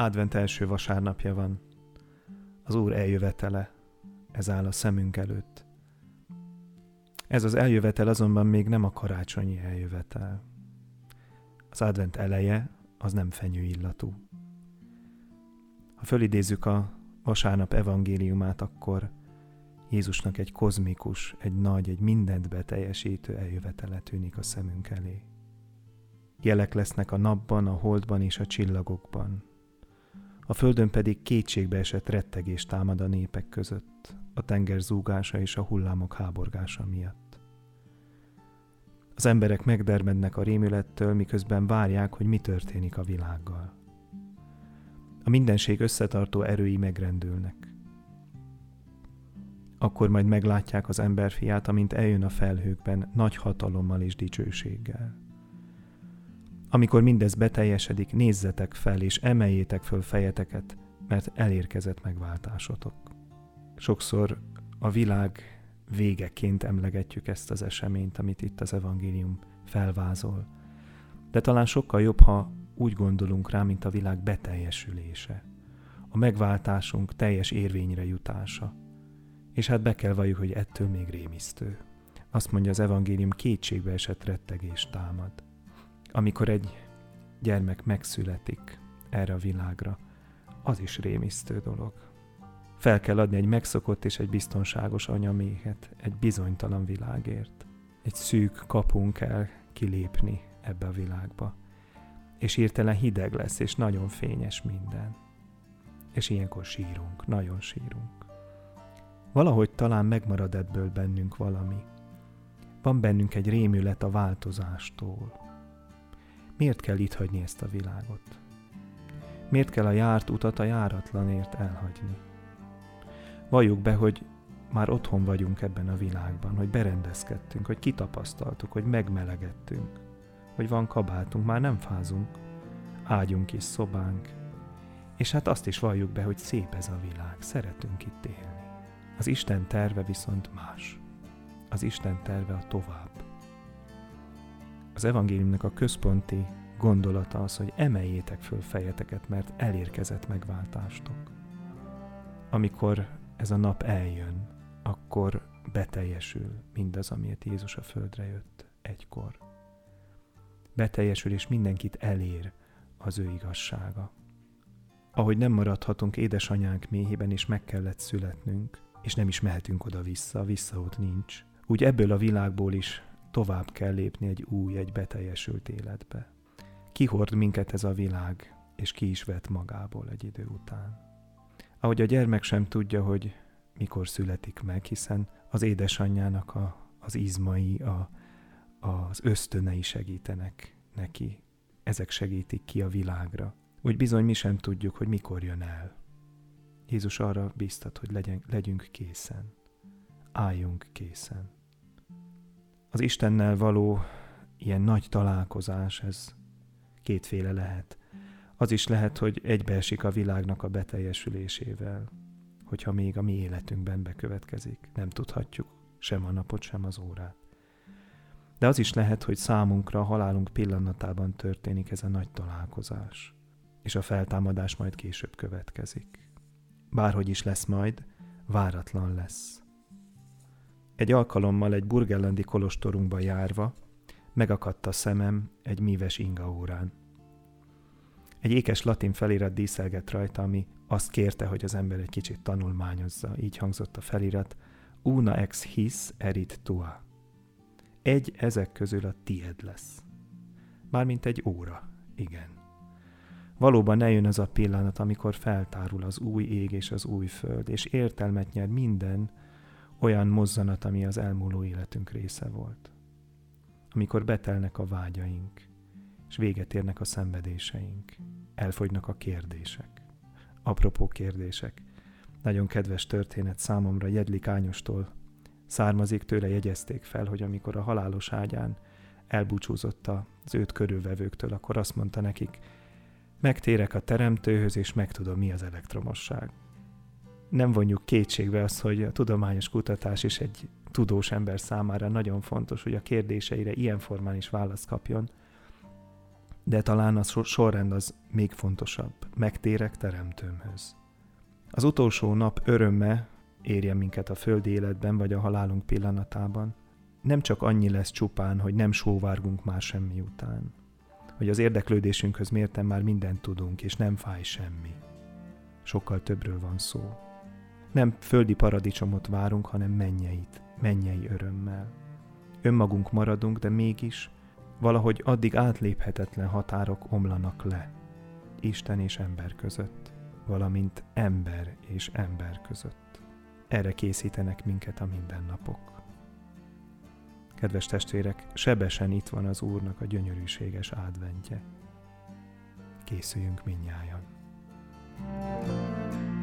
Advent első vasárnapja van. Az Úr eljövetele, ez áll a szemünk előtt. Ez az eljövetel azonban még nem a karácsonyi eljövetel. Az advent eleje az nem fenyő illatú. Ha fölidézzük a vasárnap evangéliumát, akkor Jézusnak egy kozmikus, egy nagy, egy mindent beteljesítő eljövetele tűnik a szemünk elé. Jelek lesznek a napban, a holdban és a csillagokban. A földön pedig kétségbe esett rettegés támad a népek között, a tenger zúgása és a hullámok háborgása miatt. Az emberek megdermednek a rémülettől, miközben várják, hogy mi történik a világgal. A mindenség összetartó erői megrendülnek. Akkor majd meglátják az emberfiát, amint eljön a felhőkben nagy hatalommal és dicsőséggel. Amikor mindez beteljesedik, nézzetek fel és emeljétek föl fejeteket, mert elérkezett megváltásotok. Sokszor a világ végeként emlegetjük ezt az eseményt, amit itt az evangélium felvázol. De talán sokkal jobb, ha úgy gondolunk rá, mint a világ beteljesülése, a megváltásunk teljes érvényre jutása. És hát be kell valljuk, hogy ettől még rémisztő. Azt mondja az evangélium, kétségbe esett rettegés támad. Amikor egy gyermek megszületik erre a világra, az is rémisztő dolog. Fel kell adni egy megszokott és egy biztonságos anyaméhet egy bizonytalan világért. Egy szűk kapunk kell kilépni ebbe a világba. És hirtelen hideg lesz, és nagyon fényes minden. És ilyenkor sírunk, nagyon sírunk. Valahogy talán megmarad ebből bennünk valami. Van bennünk egy rémület a változástól. Miért kell itt hagyni ezt a világot? Miért kell a járt utat a járatlanért elhagyni? Valljuk be, hogy már otthon vagyunk ebben a világban, hogy berendezkedtünk, hogy kitapasztaltuk, hogy megmelegedtünk, hogy van kabátunk, már nem fázunk, ágyunk is szobánk, és hát azt is valljuk be, hogy szép ez a világ, szeretünk itt élni. Az Isten terve viszont más. Az Isten terve a tovább. Az evangéliumnak a központi gondolata az, hogy emeljétek föl fejeteket, mert elérkezett megváltástok. Amikor ez a nap eljön, akkor beteljesül mindaz, amiért Jézus a földre jött egykor. Beteljesül, és mindenkit elér az ő igazsága. Ahogy nem maradhatunk édesanyánk méhében, és meg kellett születnünk, és nem is mehetünk oda-vissza, vissza ott nincs, úgy ebből a világból is tovább kell lépni egy új, egy beteljesült életbe. Kihord minket ez a világ, és ki is vet magából egy idő után. Ahogy a gyermek sem tudja, hogy mikor születik meg, hiszen az édesanyjának a, az izmai, a, az ösztönei segítenek neki. Ezek segítik ki a világra. Úgy bizony mi sem tudjuk, hogy mikor jön el. Jézus arra biztat, hogy legyen, legyünk készen. Álljunk készen. Az Istennel való ilyen nagy találkozás, ez kétféle lehet. Az is lehet, hogy egybeesik a világnak a beteljesülésével, hogyha még a mi életünkben bekövetkezik. Nem tudhatjuk sem a napot, sem az órát. De az is lehet, hogy számunkra a halálunk pillanatában történik ez a nagy találkozás, és a feltámadás majd később következik. Bárhogy is lesz majd, váratlan lesz. Egy alkalommal egy burgellandi kolostorunkba járva, megakadt a szemem egy míves inga órán. Egy ékes latin felirat díszelgett rajta, ami azt kérte, hogy az ember egy kicsit tanulmányozza. Így hangzott a felirat, una ex his erit tua. Egy ezek közül a tied lesz. Mármint egy óra, igen. Valóban eljön az a pillanat, amikor feltárul az új ég és az új föld, és értelmet nyer minden olyan mozzanat, ami az elmúló életünk része volt. Amikor betelnek a vágyaink, és véget érnek a szenvedéseink, elfogynak a kérdések. Apropó kérdések. Nagyon kedves történet számomra Jedlik Ányostól származik, tőle jegyezték fel, hogy amikor a halálos ágyán elbúcsúzott az őt körülvevőktől, akkor azt mondta nekik, megtérek a teremtőhöz, és megtudom, mi az elektromosság. Nem vonjuk kétségbe azt, hogy a tudományos kutatás is egy tudós ember számára nagyon fontos, hogy a kérdéseire ilyen formán is választ kapjon, De talán a sorrend az még fontosabb. Megtérek teremtőmhöz. Az utolsó nap örömme érje minket a földi életben vagy a halálunk pillanatában, nem csak annyi lesz csupán, hogy nem sóvárgunk már semmi után, hogy az érdeklődésünkhöz mérten már mindent tudunk, és nem fáj semmi. Sokkal többről van szó. Nem földi paradicsomot várunk, hanem mennyeit, mennyei örömmel. Önmagunk maradunk, de mégis valahogy addig átléphetetlen határok omlanak le. Isten és ember között, valamint ember és ember között. Erre készítenek minket a mindennapok. Kedves testvérek, sebesen itt van az Úrnak a gyönyörűséges adventje. Készüljünk minnyájan. thank you